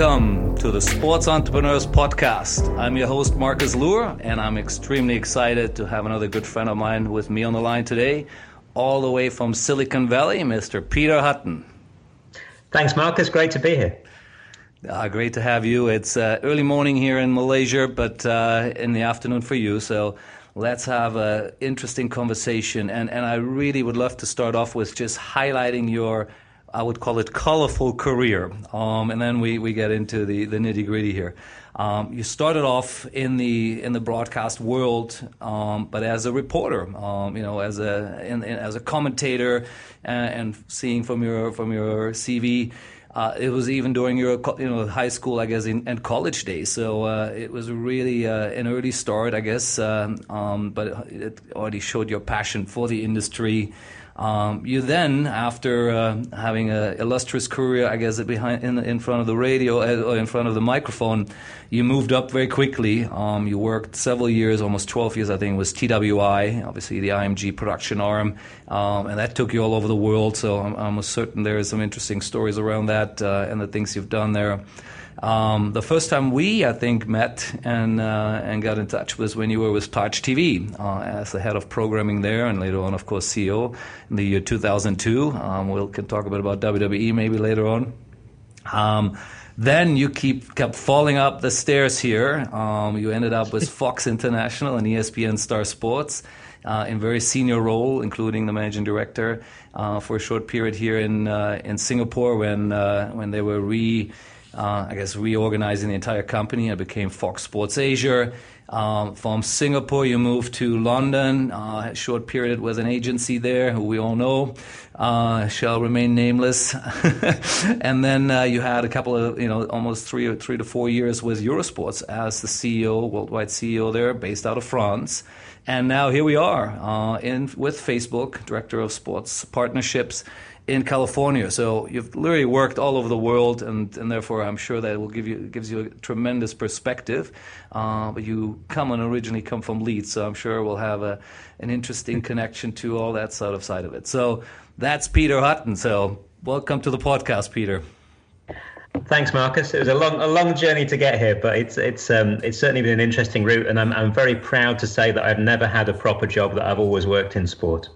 Welcome to the Sports Entrepreneurs Podcast. I'm your host, Marcus Luer, and I'm extremely excited to have another good friend of mine with me on the line today, all the way from Silicon Valley, Mr. Peter Hutton. Thanks, Marcus. Great to be here. Uh, great to have you. It's uh, early morning here in Malaysia, but uh, in the afternoon for you. So let's have an interesting conversation. And, and I really would love to start off with just highlighting your I would call it colorful career. Um, and then we, we get into the, the nitty gritty here. Um, you started off in the in the broadcast world, um, but as a reporter, um, you know, as a in, in, as a commentator, and, and, seeing from your from your CV, uh, it was even during your you know high school, I guess, in, and college days. So uh, it was really uh, an early start, I guess, um, um, but it already showed your passion for the industry. Um, you then, after uh, having an illustrious career, I guess, behind in, in front of the radio uh, or in front of the microphone, you moved up very quickly. Um, you worked several years, almost 12 years, I think, was TWI, obviously the IMG production arm, um, and that took you all over the world. So I'm, I'm certain there are some interesting stories around that uh, and the things you've done there. Um, the first time we, I think, met and uh, and got in touch was when you were with Taj TV uh, as the head of programming there, and later on, of course, CEO in the year 2002. Um, we can talk a bit about WWE maybe later on. Um, then you keep kept falling up the stairs here. Um, you ended up with Fox International and ESPN Star Sports. Uh, in very senior role, including the managing director, uh, for a short period here in uh, in Singapore when uh, when they were re uh, I guess reorganizing the entire company. I became Fox Sports Asia. Um, from Singapore, you moved to London. Uh, a short period with an agency there, who we all know uh, shall remain nameless. and then uh, you had a couple of, you know, almost three or three to four years with Eurosports as the CEO, worldwide CEO there, based out of France. And now here we are uh, in with Facebook, director of sports partnerships in California. So you've literally worked all over the world, and, and therefore I'm sure that it will give you gives you a tremendous perspective. Uh, but you come and originally come from Leeds, so I'm sure we'll have a, an interesting connection to all that sort of side of it. So that's Peter Hutton. So welcome to the podcast, Peter. Thanks, Marcus. It was a long, a long journey to get here, but it's it's um, it's certainly been an interesting route, and I'm I'm very proud to say that I've never had a proper job. That I've always worked in sport.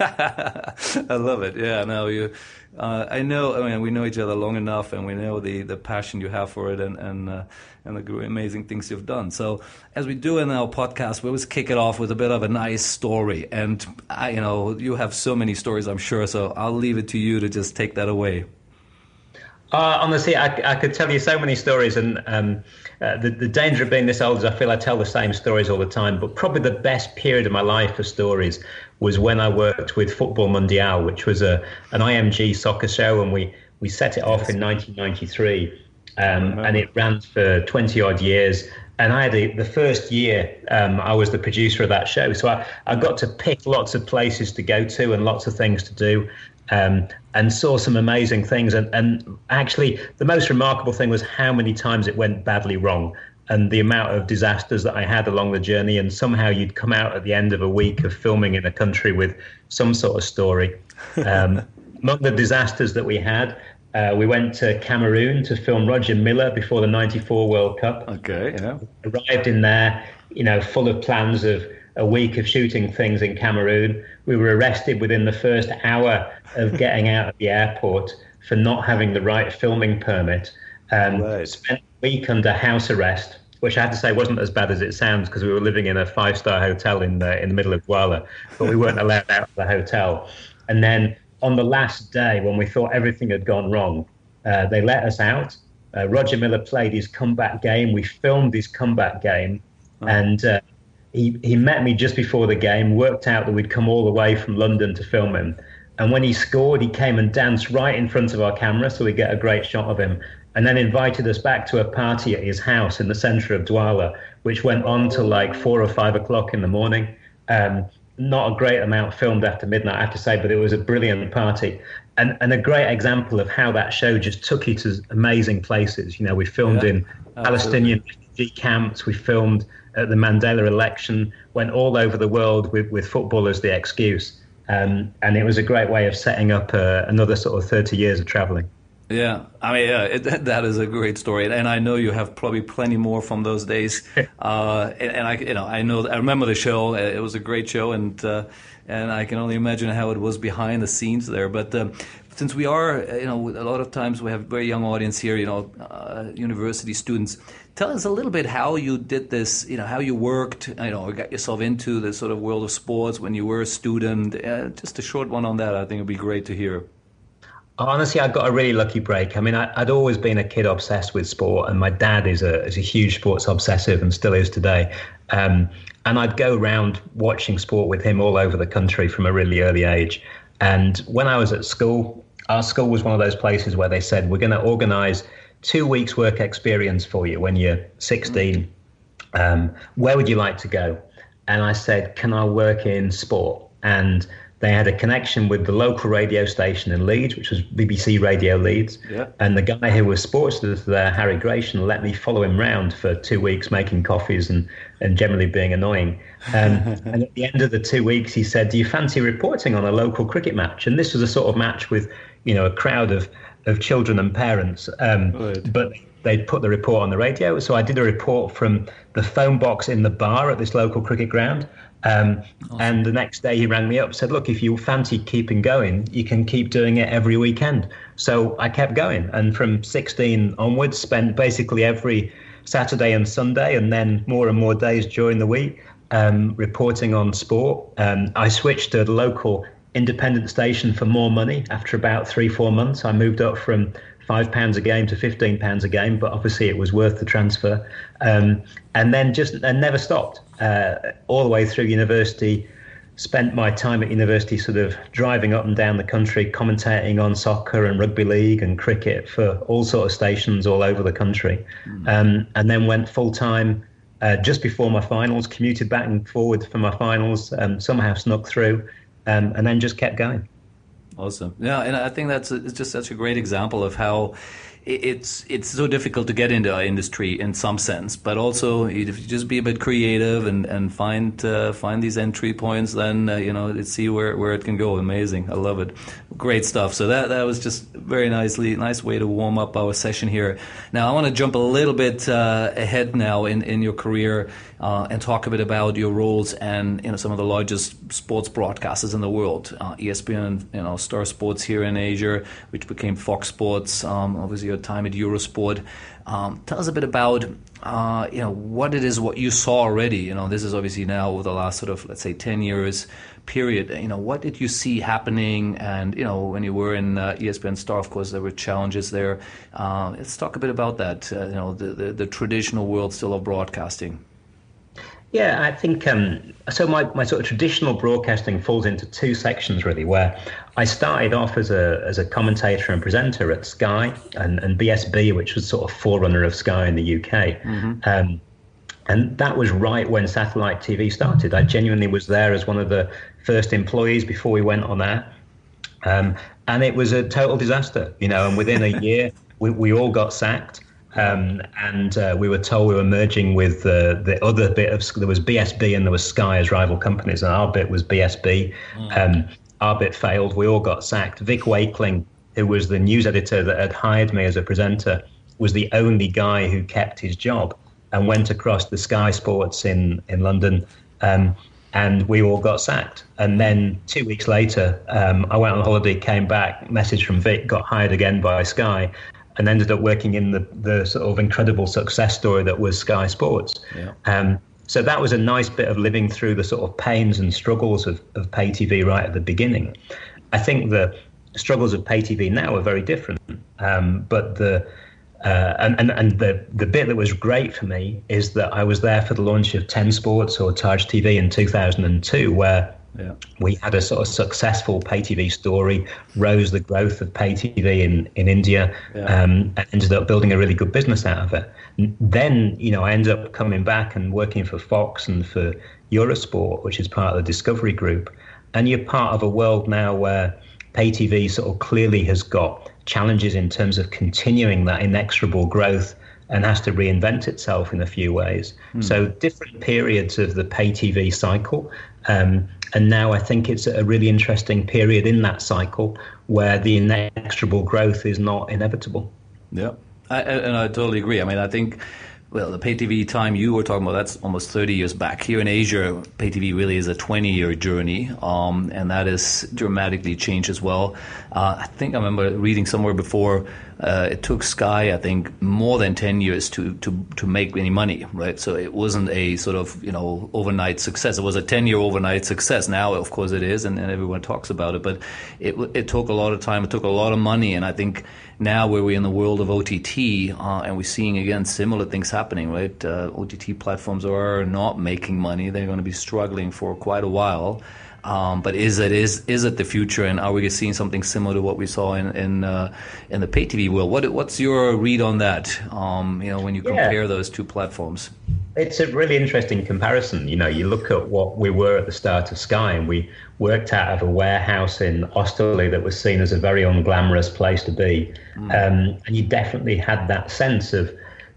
I love it. Yeah, no, you. Uh, I know. I mean, we know each other long enough, and we know the, the passion you have for it, and and uh, and the amazing things you've done. So, as we do in our podcast, we always kick it off with a bit of a nice story, and I, you know, you have so many stories, I'm sure. So, I'll leave it to you to just take that away. Uh, honestly, I, I, could tell you so many stories, and um, uh, the, the danger of being this old is I feel I tell the same stories all the time. But probably the best period of my life for stories was when I worked with Football Mundial, which was a an IMG soccer show, and we we set it off in 1993, um, and it ran for 20 odd years. And I had a, the first year, um, I was the producer of that show, so I, I got to pick lots of places to go to and lots of things to do um, and saw some amazing things. And, and actually, the most remarkable thing was how many times it went badly wrong and the amount of disasters that I had along the journey. And somehow you'd come out at the end of a week of filming in a country with some sort of story. Um, among the disasters that we had, uh, we went to Cameroon to film Roger Milla before the 94 World Cup. Okay, yeah. Arrived in there, you know, full of plans of a week of shooting things in Cameroon. We were arrested within the first hour of getting out of the airport for not having the right filming permit. Um, right. Spent a week under house arrest, which I had to say wasn't as bad as it sounds because we were living in a five star hotel in the, in the middle of Douala, but we weren't allowed out of the hotel. And then on the last day, when we thought everything had gone wrong, uh, they let us out. Uh, Roger Milla played his comeback game. We filmed his comeback game, oh. and uh, he, he met me just before the game, worked out that we'd come all the way from London to film him. And when he scored, he came and danced right in front of our camera so we get a great shot of him. And then invited us back to a party at his house in the centre of Douala, which went on till like four or five o'clock in the morning. Um, not a great amount filmed after midnight, I have to say, but it was a brilliant party. And, and a great example of how that show just took you to amazing places. You know, we filmed yeah, in absolutely. Palestinian refugee camps, we filmed at the Mandela election, went all over the world with, with football as the excuse. Um, and it was a great way of setting up uh, another sort of 30 years of traveling. Yeah, I mean, yeah, it, that is a great story, and I know you have probably plenty more from those days. Uh, and, and, I, you know, I know, I remember the show. It was a great show, and uh, and I can only imagine how it was behind the scenes there. But um, since we are, you know, a lot of times we have very young audience here, you know, uh, university students. Tell us a little bit how you did this, you know, how you worked, you know, got yourself into the sort of world of sports when you were a student. Uh, just a short one on that, I think it would be great to hear. Honestly, I got a really lucky break. I mean, I, would always been a kid obsessed with sport, and my dad is a is a huge sports obsessive and still is today. Um, and I'd go around watching sport with him all over the country from a really early age. And when I was at school, our school was one of those places where they said, "We're going to organise two weeks' work experience for you when you're 16. Um, where would you like to go?" And I said, "Can I work in sport?" And they had a connection with the local radio station in Leeds, which was BBC Radio Leeds. Yeah. And the guy who was sports editor there, Harry Gration, let me follow him round for two weeks making coffees and, and generally being annoying. Um, and at the end of the two weeks, he said, Do you fancy reporting on a local cricket match? And this was a sort of match with, you know, a crowd of, of children and parents. Um, but they'd put the report on the radio. So I did a report from the phone box in the bar at this local cricket ground. Um, awesome. And the next day he rang me up, said, "Look, if you fancy keeping going, you can keep doing it every weekend." So I kept going, and from 16 onwards, spent basically every Saturday and Sunday, and then more and more days during the week um, reporting on sport. Um, I switched to the local independent station for more money after about three, four months. I moved up from five pounds a game to fifteen pounds a game, but obviously it was worth the transfer. Um, and then just and never stopped uh, all the way through university. Spent my time at university sort of driving up and down the country, commentating on soccer and rugby league and cricket for all sort of stations all over the country, mm. um, and then went full time uh, just before my finals. Commuted back and forward for my finals, um, somehow snuck through, um, and then just kept going. Awesome. Yeah, and I think that's a, it's just such a great example of how it's it's so difficult to get into our industry in some sense, but also if you just be a bit creative and and find uh, find these entry points, then uh, you know see where, where it can go. Amazing, I love it, great stuff. So that that was just very nicely nice way to warm up our session here. Now I want to jump a little bit uh, ahead now in in your career uh, and talk a bit about your roles and you know some of the largest sports broadcasters in the world, uh, ESPN, you know Star Sports here in Asia, which became Fox Sports. Um, obviously, your time at Eurosport. Um, tell us a bit about uh, you know what it is what you saw already. You know this is obviously now over the last sort of let's say ten years period. You know what did you see happening? And you know when you were in uh, ESPN Star, of course there were challenges there. Uh, let's talk a bit about that. Uh, you know the, the, the traditional world still of broadcasting. Yeah, I think um, so. My, my sort of traditional broadcasting falls into two sections really, where I started off as a as a commentator and presenter at Sky and, and BSB, which was sort of forerunner of Sky in the UK. Mm-hmm. Um, and that was right when satellite TV started. I genuinely was there as one of the first employees before we went on air. Um, and it was a total disaster, you know, and within a year, we, we all got sacked. Um, and uh, we were told we were merging with uh, the other bit of there was BSB and there was Sky as rival companies, and our bit was BSB. Mm. Um, our bit failed. We all got sacked. Vic Wakeling, who was the news editor that had hired me as a presenter, was the only guy who kept his job and went across the Sky Sports in in London. Um, and we all got sacked. And then two weeks later, um, I went on holiday, came back, message from Vic, got hired again by Sky, and ended up working in the, the sort of incredible success story that was Sky Sports. Yeah. Um, so that was a nice bit of living through the sort of pains and struggles of, of pay TV right at the beginning. I think the struggles of pay TV now are very different, um, but the uh, and, and, and the, the bit that was great for me is that I was there for the launch of 10 Sports or Taj TV in 2002, where yeah. We had a sort of successful pay TV story, rose the growth of pay TV in, in India, yeah. um, and ended up building a really good business out of it. Then, you know, I ended up coming back and working for Fox and for Eurosport, which is part of the Discovery Group. And you're part of a world now where pay TV sort of clearly has got challenges in terms of continuing that inexorable growth and has to reinvent itself in a few ways. Mm. So different periods of the pay TV cycle Um, and now I think it's a really interesting period in that cycle where the inexorable growth is not inevitable. Yeah, I, and I totally agree. I mean, I think well, the pay TV time you were talking about, that's almost 30 years back. Here in Asia, pay TV really is a 20 year journey, um, and that has dramatically changed as well. Uh, I think I remember reading somewhere before uh, it took Sky, I think, more than 10 years to, to, to make any money, right? So it wasn't a sort of, you know, overnight success. It was a 10 year overnight success. Now, of course, it is, and, and everyone talks about it, but it, it took a lot of time, it took a lot of money, and I think now where we're in the world of OTT uh, and we're seeing again similar things happening, right? Uh, OTT platforms are not making money; they're going to be struggling for quite a while. Um, but is it is is it the future, and are we seeing something similar to what we saw in in, uh, in the pay TV world? What what's your read on that? Um, you know, when you compare yeah. those two platforms. It's a really interesting comparison. You know, you look at what we were at the start of Sky, and we worked out of a warehouse in Osterley that was seen as a very unglamorous place to be. Mm. Um, and you definitely had that sense of,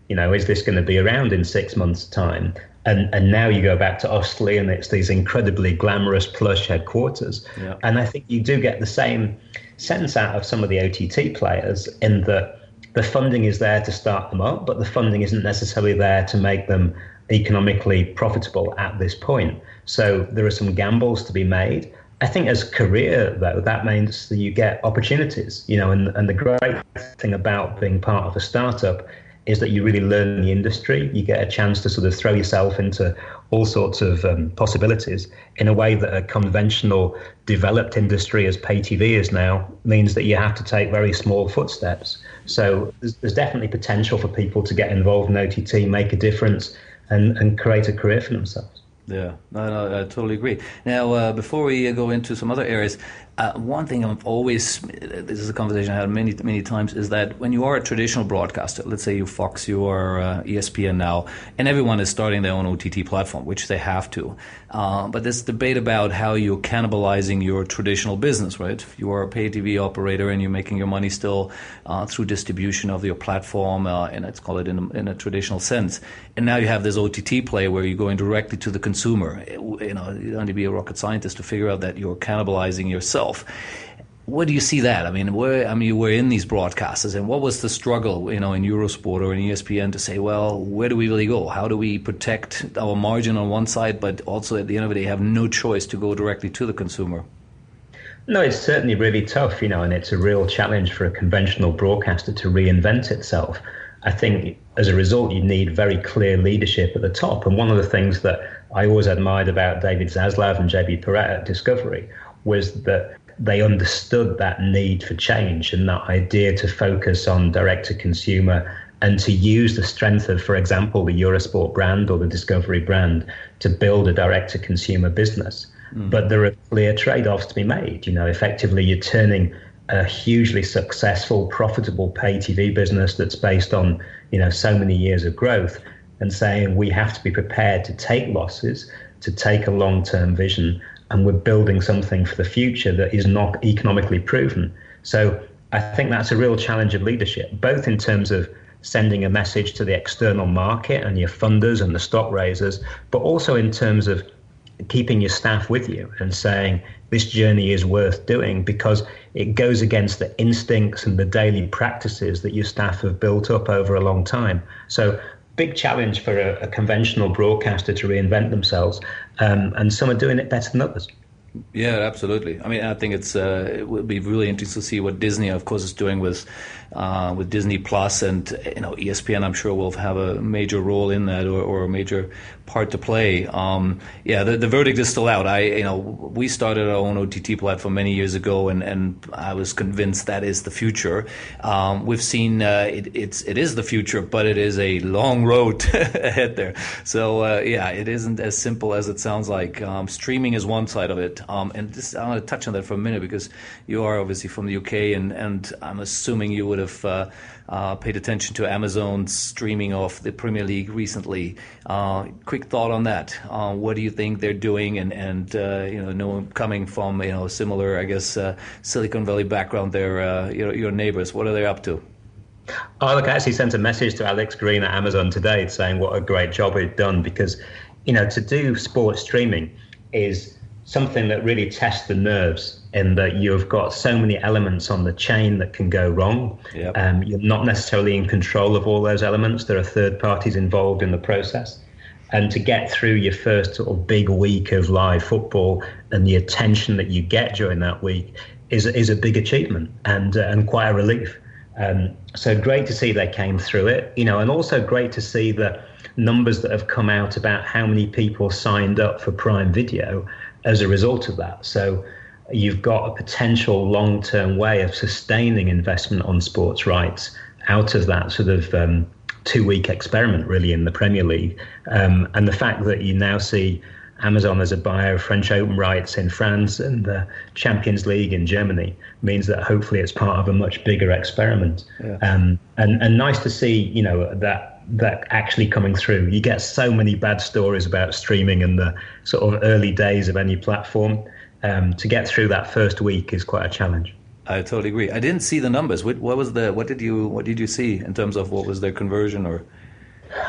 you know, is this going to be around in six months' time? And, and now you go back to Osterley and it's these incredibly glamorous plush headquarters. Yeah. And I think you do get the same sense out of some of the OTT players in that the funding is there to start them up, but the funding isn't necessarily there to make them economically profitable at this point. So there are some gambles to be made. I think as career though, that means that you get opportunities, you know, and, and the great thing about being part of a startup is that you really learn the industry. You get a chance to sort of throw yourself into all sorts of um, possibilities in a way that a conventional developed industry as pay TV is now means that you have to take very small footsteps. So there's, there's definitely potential for people to get involved in OTT, make a difference, and, and create a career for themselves. Yeah, no, no, I totally agree. Now, uh, before we go into some other areas, uh, one thing I've always, this is a conversation I had many, many times, is that when you are a traditional broadcaster, let's say you Fox, you are uh, ESPN now, and everyone is starting their own OTT platform, which they have to. Uh, but this debate about how you're cannibalizing your traditional business, right? If you are a pay TV operator and you're making your money still uh, through distribution of your platform, uh, and let's call it in a, in a, traditional sense, and now you have this OTT play where you're going directly to the consumer. You know, you don't need to be a rocket scientist to figure out that you're cannibalizing yourself yourself. Where do you see that? I mean, where I mean, we're in these broadcasters, and what was the struggle, you know, in Eurosport or in ESPN to say, well, where do we really go? How do we protect our margin on one side, but also at the end of the day have no choice to go directly to the consumer? No, it's certainly really tough, you know, and it's a real challenge for a conventional broadcaster to reinvent itself. I think as a result, you need very clear leadership at the top. And one of the things that I always admired about David Zaslav and JB Perrette at Discovery was that they understood that need for change and that idea to focus on direct to consumer and to use the strength of, for example, the Eurosport brand or the Discovery brand to build a direct to consumer business. Mm. But there are clear trade offs to be made. You know, effectively, you're turning a hugely successful, profitable pay TV business that's based on, you know, so many years of growth and saying we have to be prepared to take losses, to take a long term vision and we're building something for the future that is not economically proven. So I think that's a real challenge of leadership, both in terms of sending a message to the external market and your funders and the stock raisers, but also in terms of keeping your staff with you and saying this journey is worth doing because it goes against the instincts and the daily practices that your staff have built up over a long time. So big challenge for a, a conventional broadcaster to reinvent themselves, um, and some are doing it better than others. Yeah, absolutely. I mean, I think it's uh, it will be really interesting to see what Disney, of course, is doing with uh, with Disney Plus and you know ESPN. I'm sure will have a major role in that or, or a major part to play. Um, yeah, the, the verdict is still out. I, you know, we started our own OTT platform many years ago, and, and I was convinced that is the future. Um, we've seen uh, it, it's it is the future, but it is a long road ahead there. So uh, yeah, it isn't as simple as it sounds like. Um, streaming is one side of it, um, and this, I want to touch on that for a minute because you are obviously from the UK, and and I'm assuming you would have. Uh, uh, paid attention to Amazon's streaming of the Premier League recently. Uh, quick thought on that. Uh, what do you think they're doing? And, and uh, you know, no, coming from you know similar, I guess, Silicon Valley background, their your, your neighbors. What are they up to? Oh, look, I actually sent a message to Alex Green at Amazon today saying what a great job he'd done because, you know, to do sports streaming, is something that really tests the nerves in that you've got so many elements on the chain that can go wrong. Yep. Um, you're not necessarily in control of all those elements. There are third parties involved in the process. And to get through your first sort of big week of live football and the attention that you get during that week is, is a big achievement and, uh, and quite a relief. Um, so great to see they came through it, you know, and also great to see the numbers that have come out about how many people signed up for Prime Video as a result of that. So you've got a potential long-term way of sustaining investment on sports rights out of that sort of um, two-week experiment, really, in the Premier League. Um, and the fact that you now see Amazon as a buyer of French Open rights in France and the Champions League in Germany means that hopefully it's part of a much bigger experiment. Yeah. Um, and and nice to see, you know, that that actually coming through. You get so many bad stories about streaming and the sort of early days of any platform. Um, to get through that first week is quite a challenge. I totally agree. I didn't see the numbers. What, what was the what did you what did you see in terms of what was their conversion or?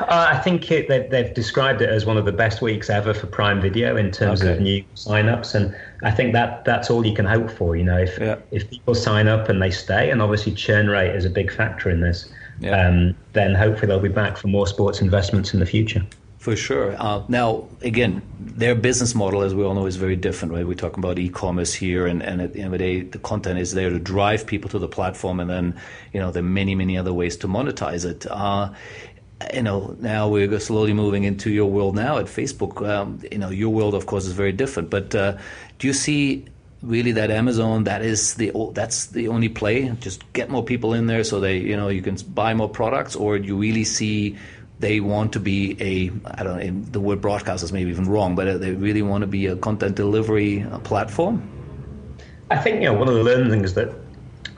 Uh, I think it, they, they've described it as one of the best weeks ever for Prime Video in terms okay. of new signups, and I think that that's all you can hope for. You know, if yeah. if people sign up and they stay, and obviously churn rate is a big factor in this yeah. um, then hopefully they'll be back for more sports investments in the future. For sure. Uh, now, again, their business model, as we all know, is very different, right? We're talking about e-commerce here, and, and at the end of the day, the content is there to drive people to the platform, and then, you know, there are many, many other ways to monetize it. Uh, you know, now we're slowly moving into your world now at Facebook. Um, you know, your world, of course, is very different. But uh, do you see really that Amazon that is the that's the only play. Just get more people in there so they you know you can buy more products, or do you really see they want to be a I don't know the word broadcast is maybe even wrong, but they really want to be a content delivery uh, platform. I think you know one of the learnings that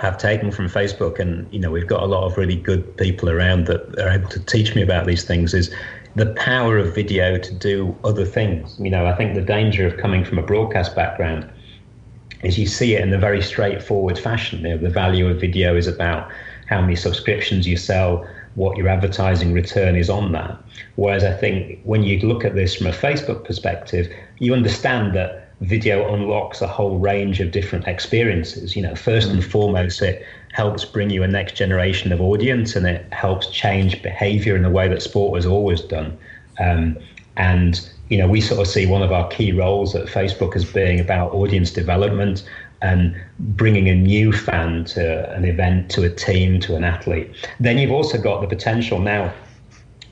I've taken from Facebook, and you know we've got a lot of really good people around that are able to teach me about these things is the power of video to do other things. You know, I think the danger of coming from a broadcast background is you see it in a very straightforward fashion. You know, the value of video is about how many subscriptions you sell, what your advertising return is on that. Whereas I think when you look at this from a Facebook perspective, you understand that video unlocks a whole range of different experiences. You know, first and foremost, it helps bring you a next generation of audience and it helps change behavior in the way that sport has always done. Um, and you know, we sort of see one of our key roles at Facebook as being about audience development and bringing a new fan to an event, to a team, to an athlete. Then you've also got the potential now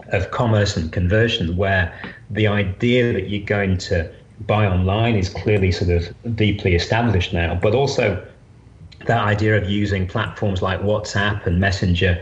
of commerce and conversion, where the idea that you're going to buy online is clearly sort of deeply established now, but also that idea of using platforms like WhatsApp and Messenger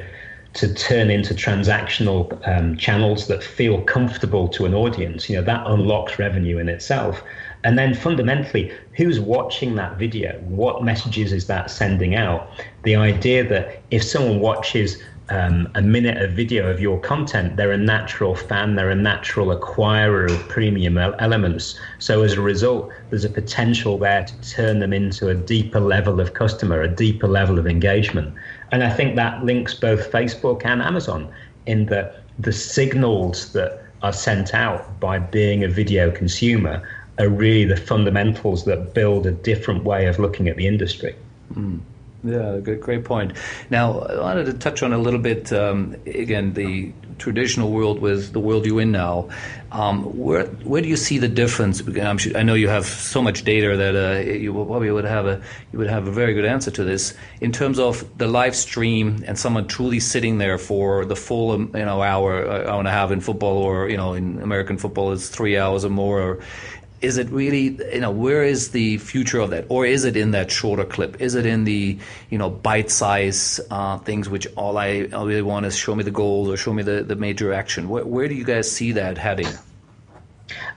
to turn into transactional um, channels that feel comfortable to an audience, you know, that unlocks revenue in itself. And then fundamentally, who's watching that video? What messages is that sending out? The idea that if someone watches um, a minute of video of your content, they're a natural fan, they're a natural acquirer of premium elements. So as a result, there's a potential there to turn them into a deeper level of customer, a deeper level of engagement. And I think that links both Facebook and Amazon in that the signals that are sent out by being a video consumer are really the fundamentals that build a different way of looking at the industry. Mm. Yeah, good, great point. Now, I wanted to touch on a little bit um, again the traditional world with the world you're in now. Um, where where do you see the difference? Sure, i know you have so much data that uh, you probably would have a you would have a very good answer to this in terms of the live stream and someone truly sitting there for the full um, you know hour hour and a half in football or you know in American football it's three hours or more. Or, is it really you know where is the future of that? Or is it in that shorter clip? Is it in the you know bite size uh, things which all I, I really want is show me the goals or show me the, the major action? Where, where do you guys see that heading?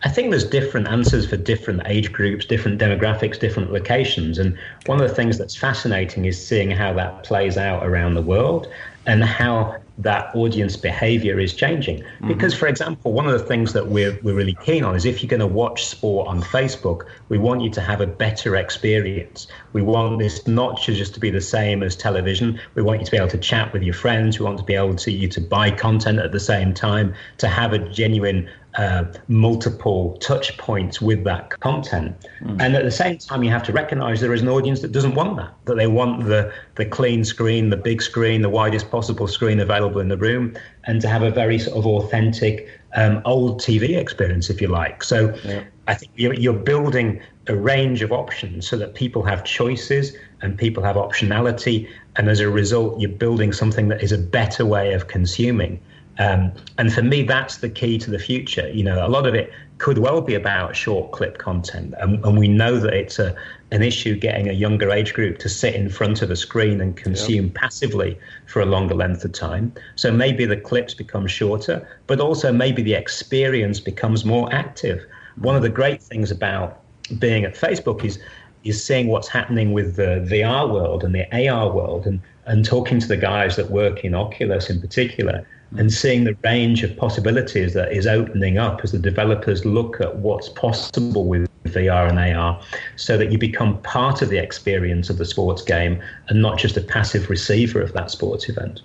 I think there's different answers for different age groups, different demographics, different locations. And one of the things that's fascinating is seeing how that plays out around the world and how that audience behavior is changing. Mm-hmm. Because, for example, one of the things that we're, we're really keen on is if you're going to watch sport on Facebook, we want you to have a better experience. We want this not just to be the same as television. We want you to be able to chat with your friends. We want to be able to you to buy content at the same time, to have a genuine uh, multiple touch points with that content. Mm. And at the same time, you have to recognize there is an audience that doesn't want that, that they want the, the clean screen, the big screen, the widest possible screen available in the room, and to have a very sort of authentic um, old TV experience, if you like. So yeah. I think you're, you're building a range of options so that people have choices and people have optionality. And as a result, you're building something that is a better way of consuming. Um, and for me, that's the key to the future. You know, a lot of it could well be about short clip content, and, and we know that it's a an issue getting a younger age group to sit in front of a screen and consume passively for a longer length of time. So maybe the clips become shorter, but also maybe the experience becomes more active. One of the great things about being at Facebook is is seeing what's happening with the VR world and the AR world and and talking to the guys that work in Oculus in particular and seeing the range of possibilities that is opening up as the developers look at what's possible with VR and AR so that you become part of the experience of the sports game and not just a passive receiver of that sports event.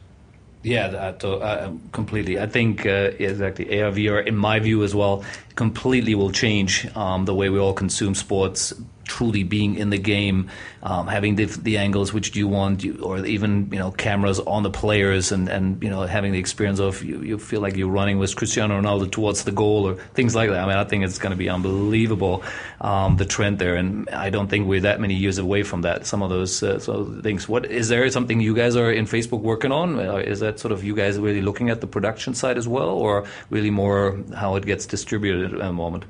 Yeah, that, uh, completely. I think uh, exactly AR VR, in my view as well, completely will change um, the way we all consume sports truly being in the game, um, having the, the angles which you want, you, or even you know cameras on the players, and, and you know having the experience of you, you feel like you're running with Cristiano Ronaldo towards the goal or things like that. I mean, I think it's going to be unbelievable um, the trend there, and I don't think we're that many years away from that. Some of those uh, sort of things. What is there something you guys are in Facebook working on? Is that sort of you guys really looking at the production side as well, or really more how it gets distributed at the moment?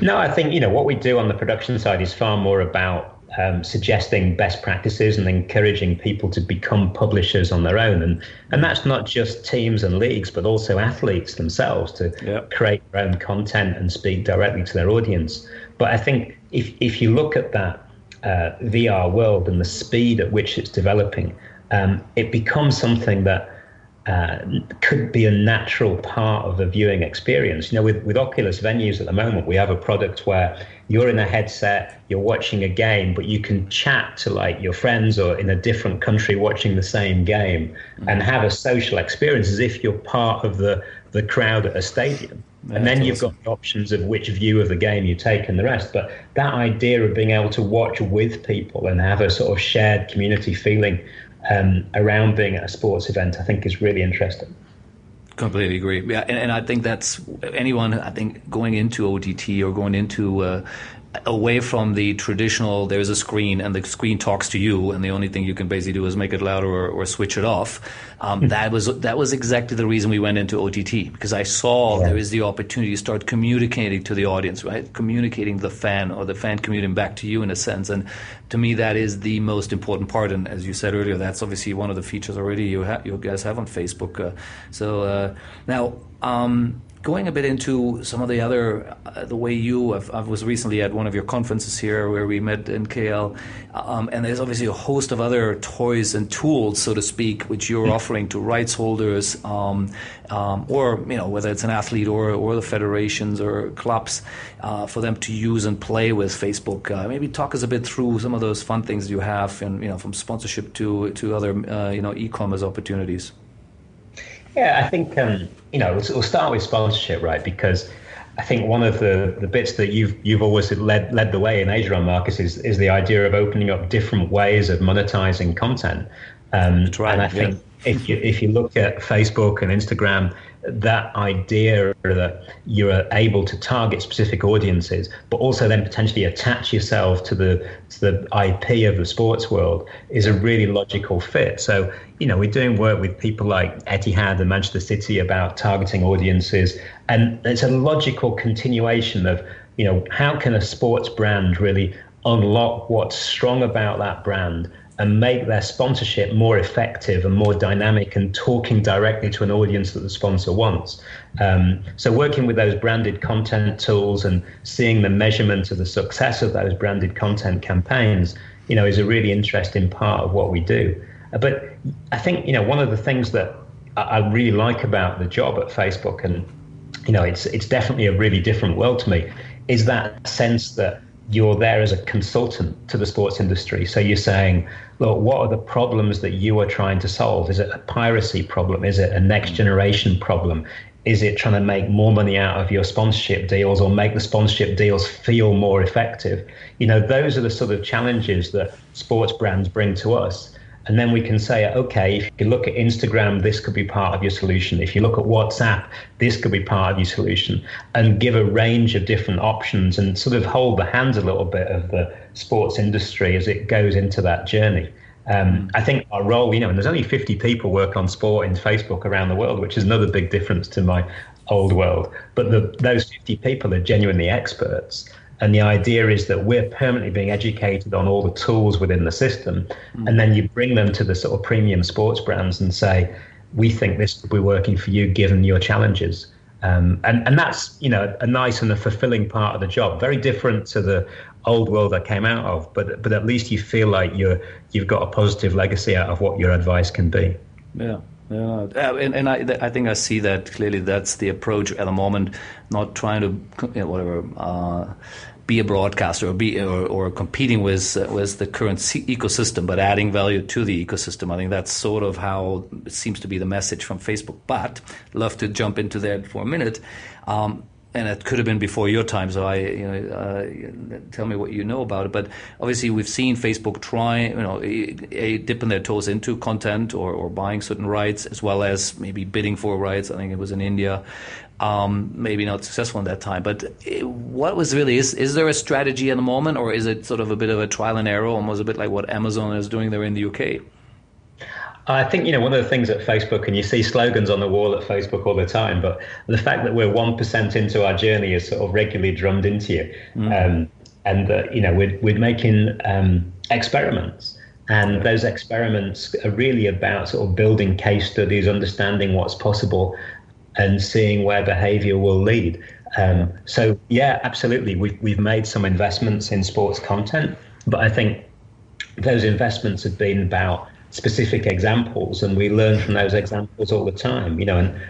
No, I think you know what we do on the production side is far more about um, suggesting best practices and encouraging people to become publishers on their own, and and that's not just teams and leagues, but also athletes themselves to yep. create their own content and speak directly to their audience. But I think if if you look at that uh, VR world and the speed at which it's developing, um, it becomes something that uh, could be a natural part of the viewing experience. You know, with, with Oculus venues at the moment, we have a product where you're in a headset, you're watching a game, but you can chat to like your friends or in a different country watching the same game mm-hmm. and have a social experience as if you're part of the, the crowd at a stadium. Yeah, and then you've awesome. got the options of which view of the game you take and the rest. But that idea of being able to watch with people and have a sort of shared community feeling um, around being at a sports event, I think is really interesting. Completely agree. Yeah, and, and I think that's anyone. I think going into OTT or going into uh, away from the traditional there's a screen and the screen talks to you and the only thing you can basically do is make it louder or, or switch it off. Um, hmm. that was that was exactly the reason we went into OTT because I saw yeah. there is the opportunity to start communicating to the audience right? Communicating the fan or the fan communicating back to you in a sense. And to me that is the most important part. And as you said earlier that's obviously one of the features already you, ha- you guys have on Facebook. Uh, so uh, now um, going a bit into some of the other, uh, the way you, I've, i was recently at one of your conferences here where we met in KL, um, and there's obviously a host of other toys and tools, so to speak, which you're mm-hmm. offering to rights holders, um, um, or you know whether it's an athlete or or the federations or clubs, uh, for them to use and play with Facebook. Uh, maybe talk us a bit through some of those fun things you have, and you know from sponsorship to to other uh, you know e-commerce opportunities. Yeah, I think um, you know we'll, we'll start with sponsorship, right? Because I think one of the, the bits that you've you've always led led the way in Asia on Marcus is is the idea of opening up different ways of monetizing content. Um, right, and I think yeah. if you if you look at Facebook and Instagram, that idea that you're able to target specific audiences, but also then potentially attach yourself to the to the IP of the sports world is a really logical fit. So, you know, we're doing work with people like Etihad and Manchester City about targeting audiences, and it's a logical continuation of, you know, how can a sports brand really unlock what's strong about that brand and make their sponsorship more effective and more dynamic and talking directly to an audience that the sponsor wants. Um, so, working with those branded content tools and seeing the measurement of the success of those branded content campaigns, you know, is a really interesting part of what we do. But I think, you know, one of the things that I really like about the job at Facebook, and, you know, it's, it's definitely a really different world to me, is that sense that you're there as a consultant to the sports industry. So you're saying, look, what are the problems that you are trying to solve? Is it a piracy problem? Is it a next mm. generation problem? Is it trying to make more money out of your sponsorship deals or make the sponsorship deals feel more effective? You know, those are the sort of challenges that sports brands bring to us. And then we can say, okay, if you look at Instagram, this could be part of your solution. If you look at WhatsApp, this could be part of your solution, and give a range of different options and sort of hold the hands a little bit of the sports industry as it goes into that journey. Um, I think our role, you know, and there's only 50 people work on sport in Facebook around the world, which is another big difference to my old world. But the, those 50 people are genuinely experts. And the idea is that we're permanently being educated on all the tools within the system. Mm. And then you bring them to the sort of premium sports brands and say, we think this will be working for you given your challenges. Um, and, and that's, you know, a nice and a fulfilling part of the job. Very different to the old world I came out of, but but at least you feel like you're you've got a positive legacy out of what your advice can be. Yeah. Yeah, uh, and, and I, I think I see that clearly. That's the approach at the moment. Not trying to, you know, whatever, uh, be a broadcaster or be or, or competing with uh, with the current ecosystem, but adding value to the ecosystem. I think that's sort of how it seems to be the message from Facebook. But love to jump into that for a minute. Um, and it could have been before your time. So I, you know, uh, tell me what you know about it. But obviously, we've seen Facebook try, you know, a, dipping their toes into content or, or buying certain rights, as well as maybe bidding for rights. I think it was in India. Um, maybe not successful in that time. But what was really is is there a strategy at the moment, or is it sort of a bit of a trial and error, almost a bit like what Amazon is doing there in the UK? I think you know one of the things at Facebook, and you see slogans on the wall at Facebook all the time, but the fact that we're one percent into our journey is sort of regularly drummed into you, mm. um, and uh, you know we're we're making um, experiments, and those experiments are really about sort of building case studies, understanding what's possible, and seeing where behaviour will lead. Um, so yeah, absolutely, we've we've made some investments in sports content, but I think those investments have been about specific examples, and we learn from those examples all the time. You know, and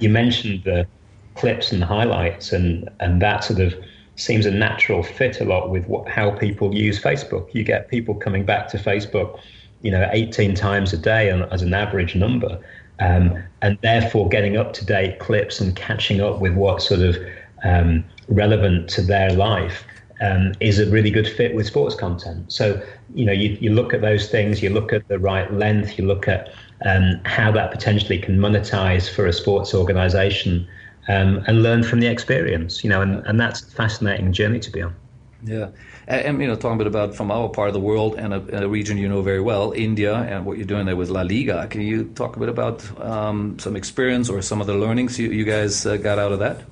you mentioned the clips and the highlights, and and that sort of seems a natural fit a lot with what how people use Facebook. You get people coming back to Facebook, you know, 18 times a day as an average number, um, and therefore getting up to date clips and catching up with what sort of um, relevant to their life um, is a really good fit with sports content. So, you know, you, you look at those things, you look at the right length, you look at um, how that potentially can monetize for a sports organization um, and learn from the experience, you know, and, and that's a fascinating journey to be on. Yeah. And, you know, talking a bit about from our part of the world and a, a, region you know very well, India, and what you're doing there with La Liga. Can you talk a bit about um, some experience or some of the learnings you, you guys uh, got out of that?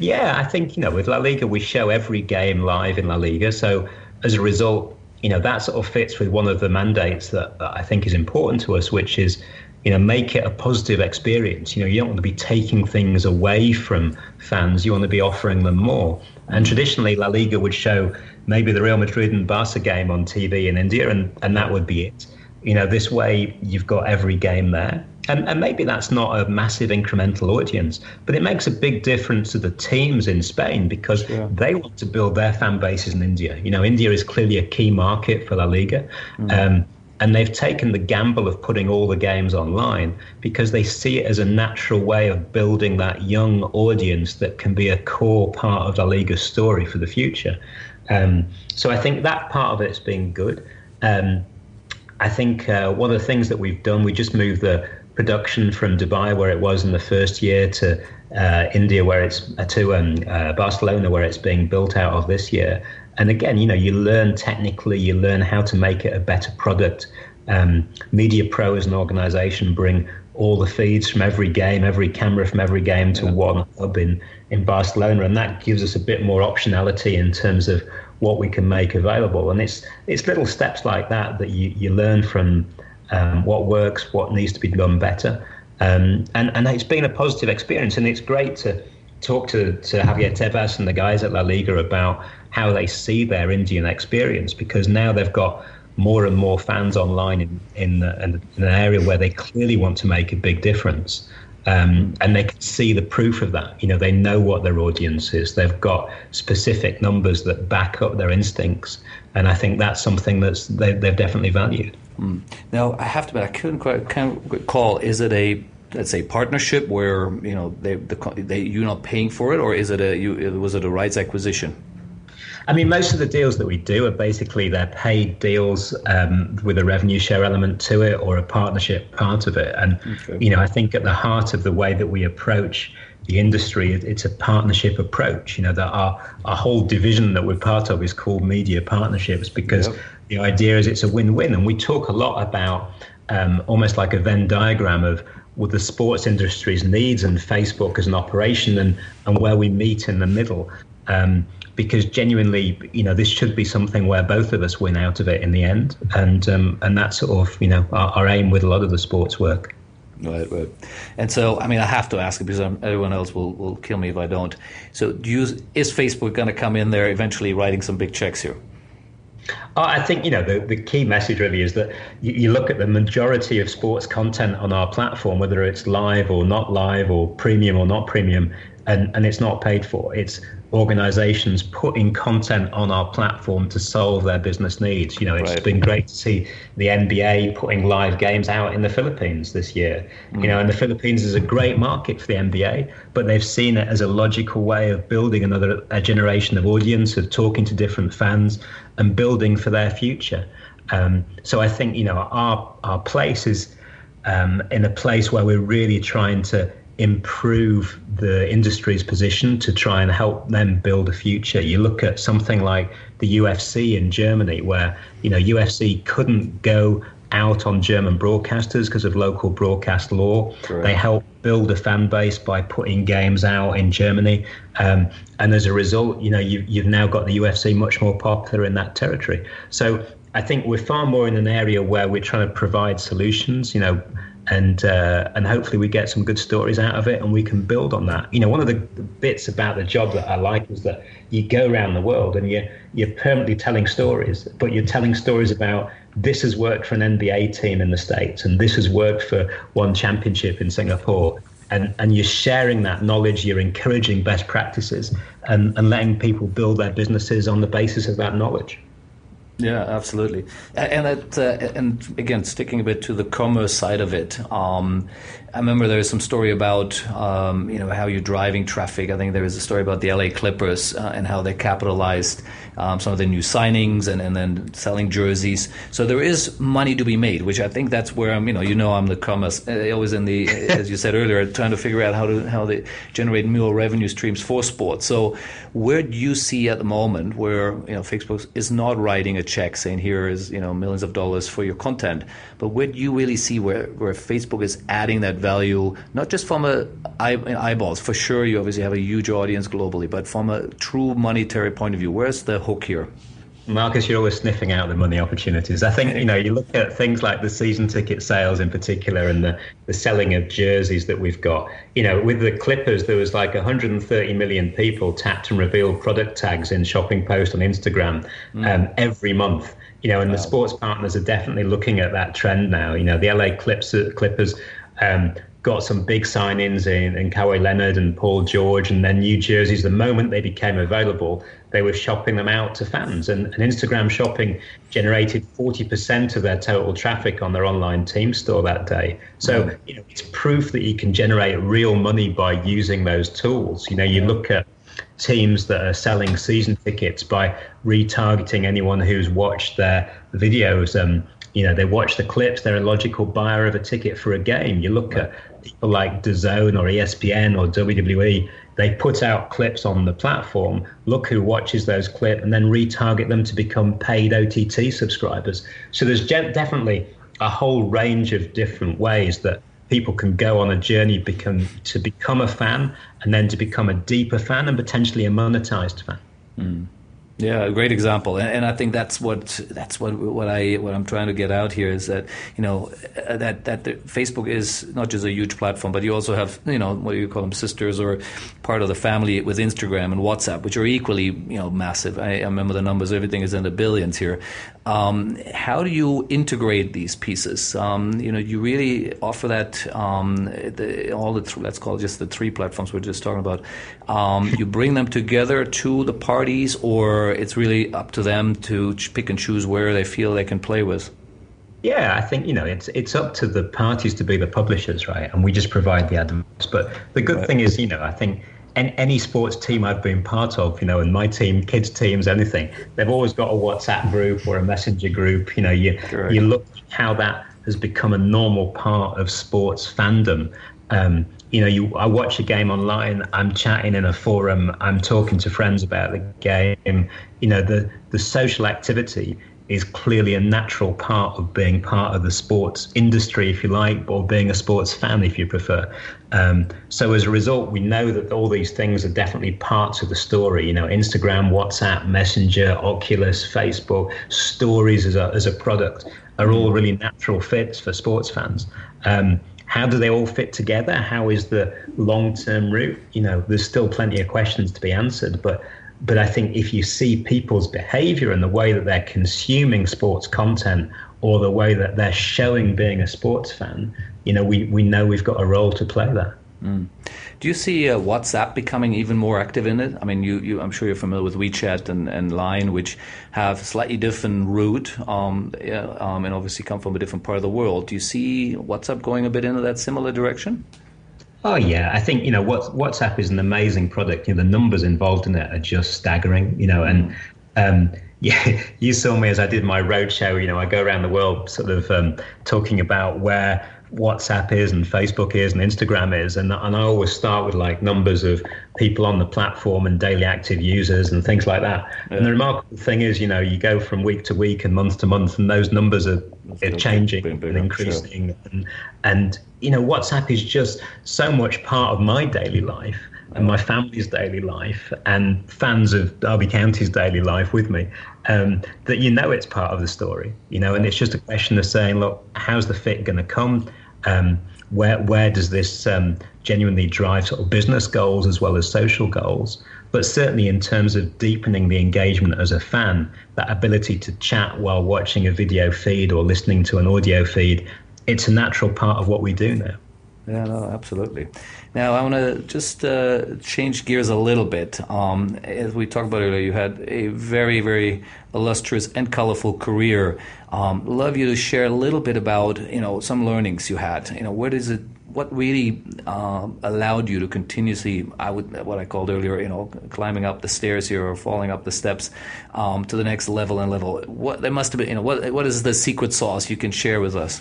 Yeah, I think, you know, with La Liga, we show every game live in La Liga. So as a result, you know, that sort of fits with one of the mandates that, that I think is important to us, which is, you know, make it a positive experience. You know, you don't want to be taking things away from fans, you want to be offering them more. And traditionally, La Liga would show maybe the Real Madrid and Barca game on TV in India, and, and that would be it. You know, this way you've got every game there. And, and maybe that's not a massive incremental audience, but it makes a big difference to the teams in Spain because they want to build their fan bases in India. You know, India is clearly a key market for La Liga. Mm. Um, and they've taken the gamble of putting all the games online because they see it as a natural way of building that young audience that can be a core part of La Liga's story for the future. Um, so I think that part of it's been good. Um, I think uh, one of the things that we've done, we just moved the production from Dubai, where it was in the first year, to uh, India, where it's uh, to um, uh, Barcelona, where it's being built out of this year. And again, you know, you learn technically, you learn how to make it a better product. Um, Media Pro as an organization bring all the feeds from every game, every camera from every game to yeah. one hub in, in Barcelona, and that gives us a bit more optionality in terms of what we can make available. And it's it's little steps like that that you, you learn from um, what works, what needs to be done better. Um, and, and it's been a positive experience. And it's great to talk to, to Javier Tebas and the guys at La Liga about how they see their Indian experience because now they've got more and more fans online in, in, in an area where they clearly want to make a big difference. Um, and they can see the proof of that. You know, they know what their audience is. They've got specific numbers that back up their instincts, and I think that's something that's they, have definitely valued. Mm. Now, I have to admit, I couldn't quite can't. Is it a let's say partnership where you know they, the, they you're not paying for it, or is it a you, was it a rights acquisition? I mean, most of the deals that we do are basically they're paid deals um, with a revenue share element to it or a partnership part of it. And okay. you know, I think at the heart of the way that we approach the industry, it's a partnership approach. You know, that our our whole division that we're part of is called media partnerships because yep. the idea is it's a win-win. And we talk a lot about um, almost like a Venn diagram of what the sports industry's needs and Facebook as an operation and and where we meet in the middle. Um, because genuinely, you know, this should be something where both of us win out of it in the end, and um, and that's sort of you know our, our, aim with a lot of the sports work. Right, right. And so, I mean, I have to ask because I'm, everyone else will, will kill me if I don't. So, do you, is Facebook going to come in there eventually writing some big checks here? Oh, I think you know the, the key message really is that you, you, look at the majority of sports content on our platform, whether it's live or not live, or premium or not premium, and, and it's not paid for. It's organizations putting content on our platform to solve their business needs. You know, it's right. been great to see the NBA putting live games out in the Philippines this year. Mm. You know, and the Philippines is a great market for the NBA, but they've seen it as a logical way of building another a generation of audience, of talking to different fans and building for their future. Um, so I think, you know, our our place is um, in a place where we're really trying to improve the industry's position to try and help them build a future. You look at something like the UFC in Germany, where you know UFC couldn't go out on German broadcasters because of local broadcast law. They help build a fan base by putting games out in Germany, um, and as a result, you know you, you've now got the UFC much more popular in that territory. So I think we're far more in an area where we're trying to provide solutions. You know, and uh, and hopefully we get some good stories out of it and we can build on that. You know, one of the bits about the job that I like is that you go around the world and you you're permanently telling stories, but you're telling stories about this has worked for an NBA team in the states and this has worked for ONE Championship in Singapore. And, and you're sharing that knowledge, you're encouraging best practices and, and letting people build their businesses on the basis of that knowledge. Yeah, absolutely. And it, uh, and again, sticking a bit to the commerce side of it, um, I remember there was some story about um, you know how you're driving traffic. I think there was a story about the LA Clippers uh, and how they capitalized um, some of the new signings and, and then selling jerseys. So there is money to be made, which I think that's where I'm. You know, you know, I'm the commerce uh, always in the as you said earlier, trying to figure out how to how they generate new revenue streams for sports. So where do you see at the moment where you know Facebook is not writing a check saying here is you know millions of dollars for your content, but where do you really see where where Facebook is adding that value, not just from a eyeballs. For sure, you obviously have a huge audience globally, but from a true monetary point of view, where's the hook here? Marcus, you're always sniffing out the money opportunities. I think, you know, you look at things like the season ticket sales in particular and the, the selling of jerseys that we've got. You know, with the Clippers, there was like 130 million people tapped and revealed product tags in Shopping Post on Instagram mm. um, every month. You know, and wow. the sports partners are definitely looking at that trend now. You know, the LA Clips, Clippers um, got some big signings in, in Kawhi Leonard and Paul George, and then new jerseys. The moment they became available, they were shopping them out to fans. And, and Instagram shopping generated 40% of their total traffic on their online team store that day. So you know, it's proof that you can generate real money by using those tools. You know, you look at teams that are selling season tickets by retargeting anyone who's watched their videos. Um, you know, they watch the clips. They're a logical buyer of a ticket for a game. You look at people like DAZN or ESPN or WWE. They put out clips on the platform. Look who watches those clips, and then retarget them to become paid OTT subscribers. So there's definitely a whole range of different ways that people can go on a journey become to become a fan and then to become a deeper fan and potentially a monetized fan. Mm. Yeah, a great example, and, and, I think that's what that's what what I what I'm trying to get out here is that you know uh, that that Facebook is not just a huge platform, but you also have you know what do you call them sisters or part of the family with Instagram and WhatsApp, which are equally you know massive. I, I remember the numbers; everything is in the billions here. Um, how do you integrate these pieces? Um, you know, you really offer that um, the, all the th- let's call it just the three platforms we're just talking about. Um, you bring them together to the parties, or it's really up to them to pick and choose where they feel they can play with. Yeah, I think you know it's it's up to the parties to be the publishers, right? And we just provide the advice. But the good right. thing is, you know, I think and any sports team I've been part of, you know, and my team, kids teams, anything, they've always got a WhatsApp group or a messenger group. You know, you Correct. you look how that has become a normal part of sports fandom. Um, you know, you I watch a game online, I'm chatting in a forum, I'm talking to friends about the game. You know, the the social activity is clearly a natural part of being part of the sports industry, if you like, or being a sports fan, if you prefer. Um, so as a result, we know that all these things are definitely parts of the story. You know, Instagram, WhatsApp, Messenger, Oculus, Facebook, stories as a as a product are all really natural fits for sports fans. Um, how do they all fit together? How is the long term route? You know, there's still plenty of questions to be answered, but but I think if you see people's behavior and the way that they're consuming sports content or the way that they're showing being a sports fan, you know, we, we know we've got a role to play there. Mm. Do you see uh, WhatsApp becoming even more active in it? I mean, you, you, I'm sure you're familiar with WeChat and, and Line, which have slightly different route um, yeah, um, and obviously come from a different part of the world. Do you see WhatsApp going a bit into that similar direction? Oh yeah, I think you know what WhatsApp is an amazing product. You know the numbers involved in it are just staggering. You know, and um, yeah, you saw me as I did my roadshow. You know, I go around the world sort of um, talking about where WhatsApp is and Facebook is and Instagram is, and and I always start with like numbers of people on the platform and daily active users and things like that. Yeah. And the remarkable thing is, you know, you go from week to week and month to month, and those numbers are, are changing and increasing, sure. and and you know, WhatsApp is just so much part of my daily life and my family's daily life and fans of Derby County's daily life with me, um, that you know it's part of the story, you know, and it's just a question of saying, look, how's the fit going to come? Um, where where does this um, genuinely drive sort of business goals as well as social goals? But certainly in terms of deepening the engagement as a fan, that ability to chat while watching a video feed or listening to an audio feed it's a natural part of what we do now. Yeah, no, absolutely. Now, I want to just uh, change gears a little bit. Um, as we talked about earlier, you had a very, very illustrious and colorful career. Um, love you to share a little bit about, you know, some learnings you had. You know, what is it? What really uh, allowed you to continuously, I would, what I called earlier, you know, climbing up the stairs here or falling up the steps um, to the next level and level? What there must have been, you know, what what is the secret sauce you can share with us?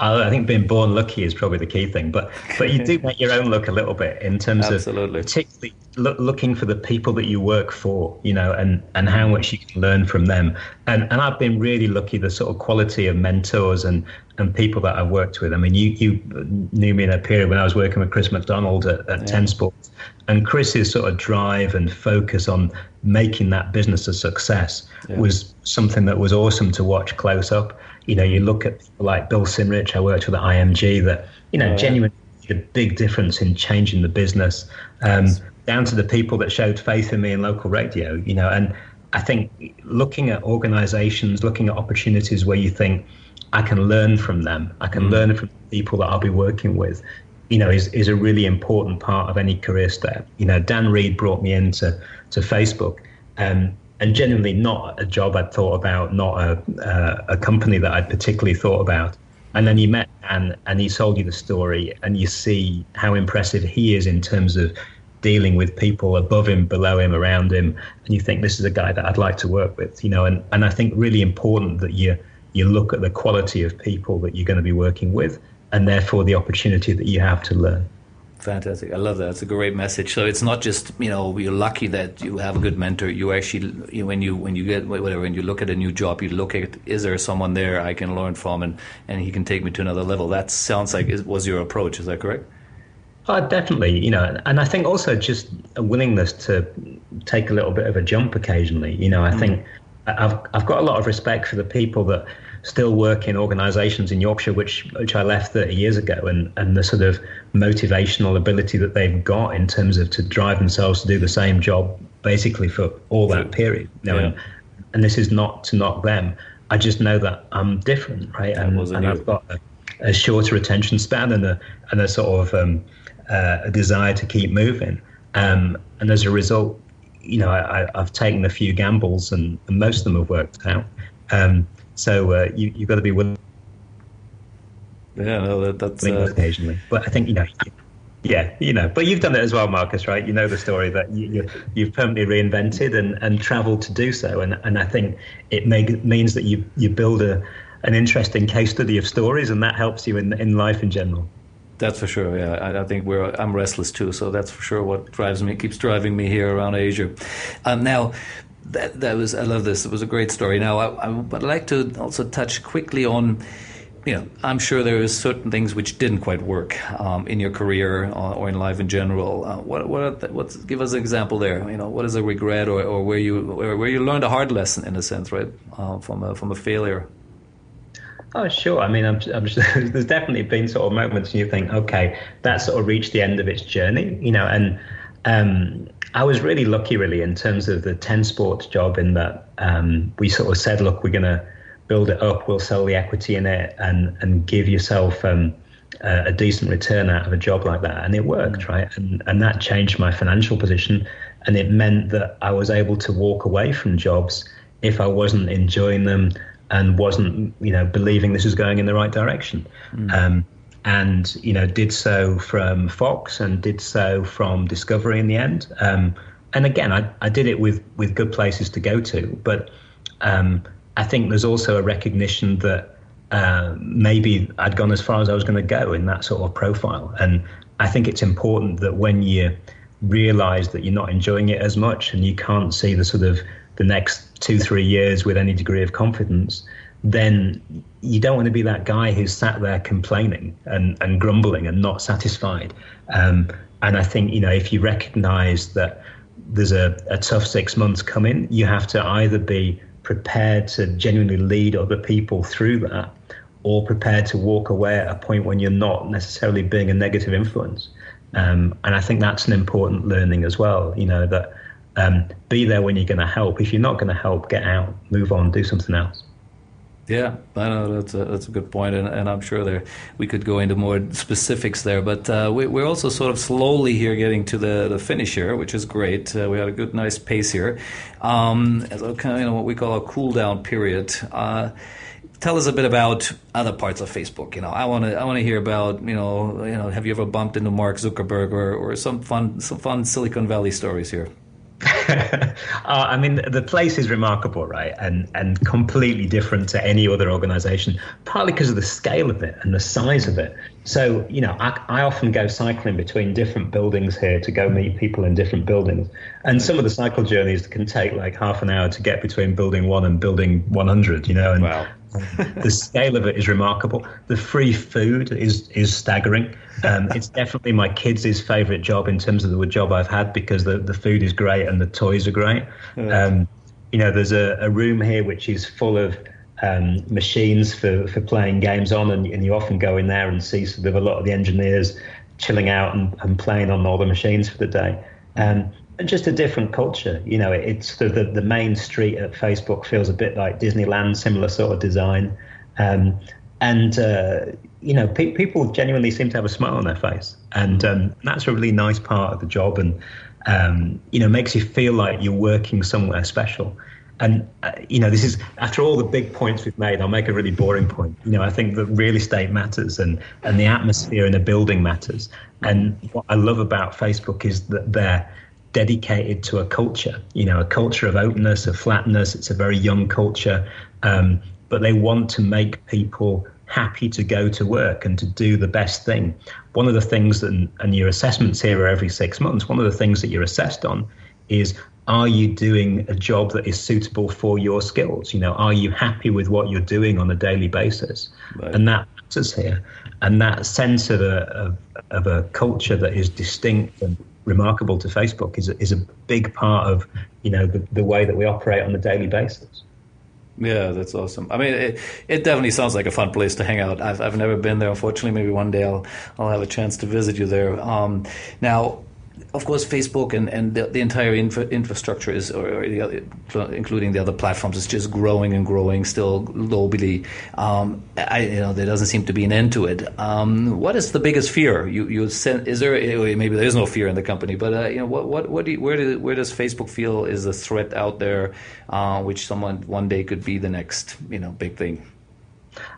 I think being born lucky is probably the key thing, but but you do make your own luck a little bit in terms Absolutely. of particularly look, looking for the people that you work for, you know, and and how much you can learn from them. And and I've been really lucky the sort of quality of mentors and and people that I've worked with. I mean, you you knew me in a period when I was working with Chris McDonald at, at yeah. Ten Sports, and Chris's sort of drive and focus on making that business a success yeah. was something that was awesome to watch close up you know, you look at people like Bill Sinrich, I worked with at IMG, that, you know, yeah. genuinely a big difference in changing the business, um, down to the people that showed faith in me in local radio, you know, and I think looking at organizations, looking at opportunities where you think, I can learn from them, I can mm. learn from the people that I'll be working with, you know, is, is a really important part of any career step. You know, Dan Reed brought me into to Facebook. Um, and genuinely not a job I'd thought about, not a, uh, a company that I'd particularly thought about. And then you met Dan and he told you the story, and you see how impressive he is in terms of dealing with people above him, below him, around him, and you think this is a guy that I'd like to work with, you know. And, and I think really important that you you look at the quality of people that you're going to be working with, and therefore the opportunity that you have to learn. Fantastic. I love that. It's a great message. So it's not just, you know, you're lucky that you have a good mentor. You actually, you, when you, when you get, whatever, when you look at a new job, you look at, is there someone there I can learn from and, and he can take me to another level? That sounds like it was your approach. Is that correct? Oh, definitely, you know, and I think also just a willingness to take a little bit of a jump occasionally. You know, I mm. think I've I've got a lot of respect for the people that still work in organisations in Yorkshire, which which I left 30 years ago, and and the sort of motivational ability that they've got in terms of to drive themselves to do the same job basically for all that period. You know, yeah. and, and this is not to knock them. I just know that I'm different, right? And, and I've got a, a, shorter attention span and a and a sort of um, uh, a desire to keep moving. Um, and as a result, you know, I, have taken a few gambles, and, and, most of them have worked out. Um, so uh, you you've got to be willing. Yeah, no, that, that's uh... occasionally, but I think you know. Yeah, you know, but you've done it as well, Marcus, right? You know the story that you, you have permanently reinvented and, and travelled to do so, and and I think it may, means that you you build a an interesting case study of stories, and that helps you in in life in general. That's for sure. Yeah, I, I, think we're. I'm restless too, so that's for sure what drives me, keeps driving me here around Asia. Um, now, that that was. I love this. It was a great story. Now, I, I would like to also touch quickly on. You know, I'm sure there are certain things which didn't quite work um, in your career or, or, in life in general. Uh, what what the, what's give us an example there? You know, what is a regret or, or where you where, where you learned a hard lesson in a sense, right, uh, from a from a failure. Oh, sure. I mean, I'm, I'm just, there's definitely been sort of moments you think, okay, that sort of reached the end of its journey, you know, and um, I was really lucky, really, in terms of the 10 sports job, in that um, we sort of said, look, we're going to build it up, we'll sell the equity in it, and and give yourself um, a, a decent return out of a job like that, and it worked, right? And and that changed my financial position, and it meant that I was able to walk away from jobs if I wasn't enjoying them and wasn't you know believing this was going in the right direction. Mm. Um, and you know did so from Fox and did so from Discovery in the end. Um, and again, I, I did it with with good places to go to, but um, I think there's also a recognition that uh, maybe I'd gone as far as I was going to go in that sort of profile. And I think it's important that when you realize that you're not enjoying it as much and you can't see the sort of the next two, three years with any degree of confidence, then you don't want to be that guy who's sat there complaining and, and grumbling and not satisfied. Um, and I think, you know, if you recognize that there's a, a tough six months coming, you have to either be prepared to genuinely lead other people through that or prepared to walk away at a point when you're not necessarily being a negative influence. Um, and I think that's an important learning as well, you know, that um, be there when you're going to help. If you're not going to help, get out, move on, do something else. Yeah, I know that's a, that's a good point, and, and I'm sure there we could go into more specifics there. But uh, we, are also sort of slowly here getting to the, the finish here, which is great. Uh, we had a good, nice pace here. Um, kind of you know, what we call a cool down period. Uh, tell us a bit about other parts of Facebook. You know, I want to I want to hear about you know you know have you ever bumped into Mark Zuckerberg or, or some fun some fun Silicon Valley stories here? uh, I mean, the place is remarkable, right? And and completely different to any other organization, partly because of the scale of it and the size of it. So, you know, I, I often go cycling between different buildings here to go meet people in different buildings. And some of the cycle journeys can take like half an hour to get between building one and building 100, you know. And wow. The scale of it is remarkable. The free food is is staggering. Um, it's definitely my kids' favorite job in terms of the job I've had because the, the food is great and the toys are great. Um, you know, there's a, a room here which is full of um, machines for, for playing games on, and, and you often go in there and see sort of a lot of the engineers chilling out and, and playing on all the machines for the day. Um, just a different culture. You know, it's the, the, the main street at Facebook feels a bit like Disneyland, similar sort of design. Um, and uh, you know, pe- people genuinely seem to have a smile on their face, and um, that's a really nice part of the job, and um, you know, makes you feel like you're working somewhere special. And uh, you know, this is after all the big points we've made. I'll make a really boring point. You know, I think that real estate matters, and and the atmosphere in a building matters. And what I love about Facebook is that they're dedicated to a culture, you know, a culture of openness, of flatness. It's a very young culture, um, but they want to make people happy to go to work and to do the best thing. One of the things, that, and your assessments here are every six months, one of the things that you're assessed on is are you doing a job that is suitable for your skills? You know, are you happy with what you're doing on a daily basis? Right. And that matters here. And that sense of a, of, of a culture that is distinct and remarkable to Facebook is, is a big part of, you know, the, the way that we operate on a daily basis. Yeah, that's awesome. I mean, it, it definitely sounds like a fun place to hang out. I've, I've never been there. Unfortunately, maybe one day I'll I'll have a chance to visit you there. Um, now, of course, Facebook and, and the, the entire infra, infrastructure is, or, or the other, including the other platforms, is just growing and growing still globally. Um, I, you know, there doesn't seem to be an end to it. Um, what is the biggest fear? You, you send, is there maybe there is no fear in the company, but uh, you know, what, what, what do you, where, do, where does Facebook feel is a threat out there, uh, which someone one day could be the next, you know, big thing?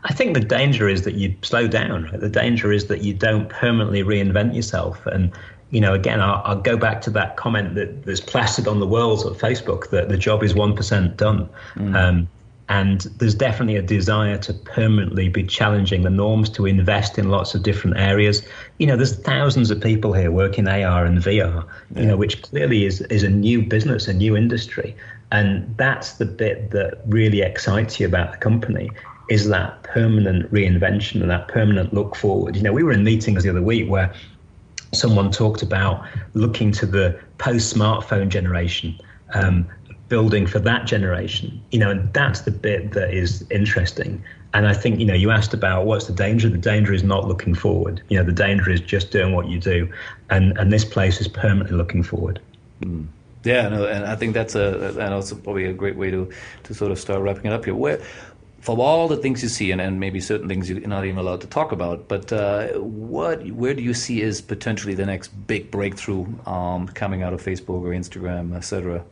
I think the danger is that you slow down. The danger is that you don't permanently reinvent yourself, and you know, again, I'll, I'll, go back to that comment that there's plastered on the walls of Facebook that the job is 1% done. Mm. Um, and there's definitely a desire to permanently be challenging the norms, to invest in lots of different areas. You know, there's thousands of people here working AR and VR, yeah. you know, which clearly is, is a new business, a new industry. And that's the bit that really excites you about the company is that permanent reinvention and that permanent look forward. You know, we were in meetings the other week where someone talked about looking to the post smartphone generation, um, building for that generation. You know, and that's the bit that is interesting. And I think, you know, you asked about what's the danger. The danger is not looking forward. You know, the danger is just doing what you do. And and this place is permanently looking forward. Mm. Yeah, no, and I think that's a and also probably a great way to to sort of start wrapping it up here. Where from all the things you see, and, and maybe certain things you're not even allowed to talk about, but uh, what, where do you see is potentially the next big breakthrough um, coming out of Facebook or Instagram, etc.?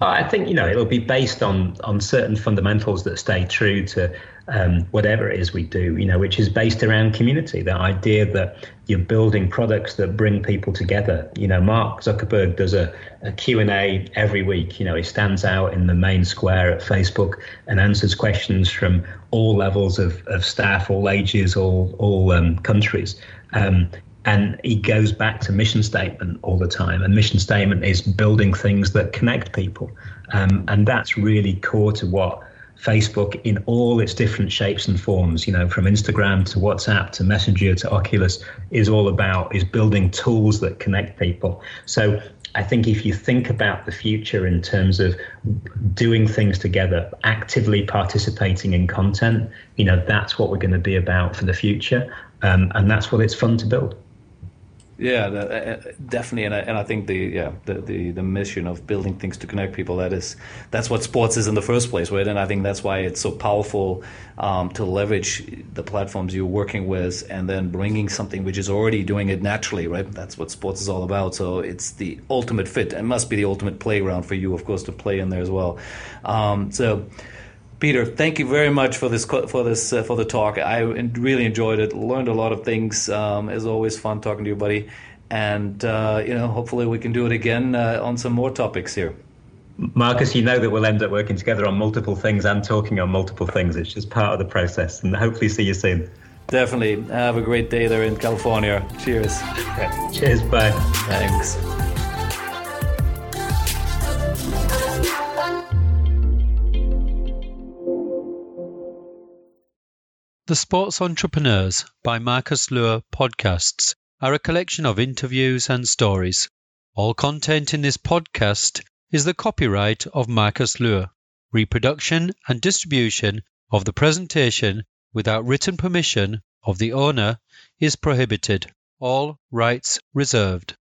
I think you know it'll be based on on certain fundamentals that stay true to um, whatever it is we do. You know, which is based around community. The idea that you're building products that bring people together. You know, Mark Zuckerberg does a, a Q&A every week. You know, he stands out in the main square at Facebook and answers questions from all levels of, of staff, all ages, all all um, countries. Um, and he goes back to mission statement all the time and mission statement is building things that connect people um, and that's really core to what facebook in all its different shapes and forms you know from instagram to whatsapp to messenger to oculus is all about is building tools that connect people so I think if you think about the future in terms of doing things together, actively participating in content, you know, that's what we're going to be about for the future. Um, and that's what it's fun to build. Yeah, uh, uh, definitely, and I, and I think the yeah the, the, the mission of building things to connect people that is that's what sports is in the first place, right? And I think that's why it's so powerful um, to leverage the platforms you're working with, and then bringing something which is already doing it naturally, right? That's what sports is all about. So it's the ultimate fit, and must be the ultimate playground for you, of course, to play in there as well. Um, so. Peter, thank you very much for this for this uh, for the talk. I really enjoyed it. Learned a lot of things. Um, it's always fun talking to you, buddy. And uh, you know, hopefully, we can do it again uh, on some more topics here. Marcus, you know that we'll end up working together on multiple things and talking on multiple things. It's just part of the process, and hopefully, see you soon. Definitely. Have a great day there in California. Cheers. Okay. Cheers. Bye. Thanks. The Sports Entrepreneurs by Marcus Luer podcasts are a collection of interviews and stories. All content in this podcast is the copyright of Marcus Luer. Reproduction and distribution of the presentation without written permission of the owner is prohibited. All rights reserved.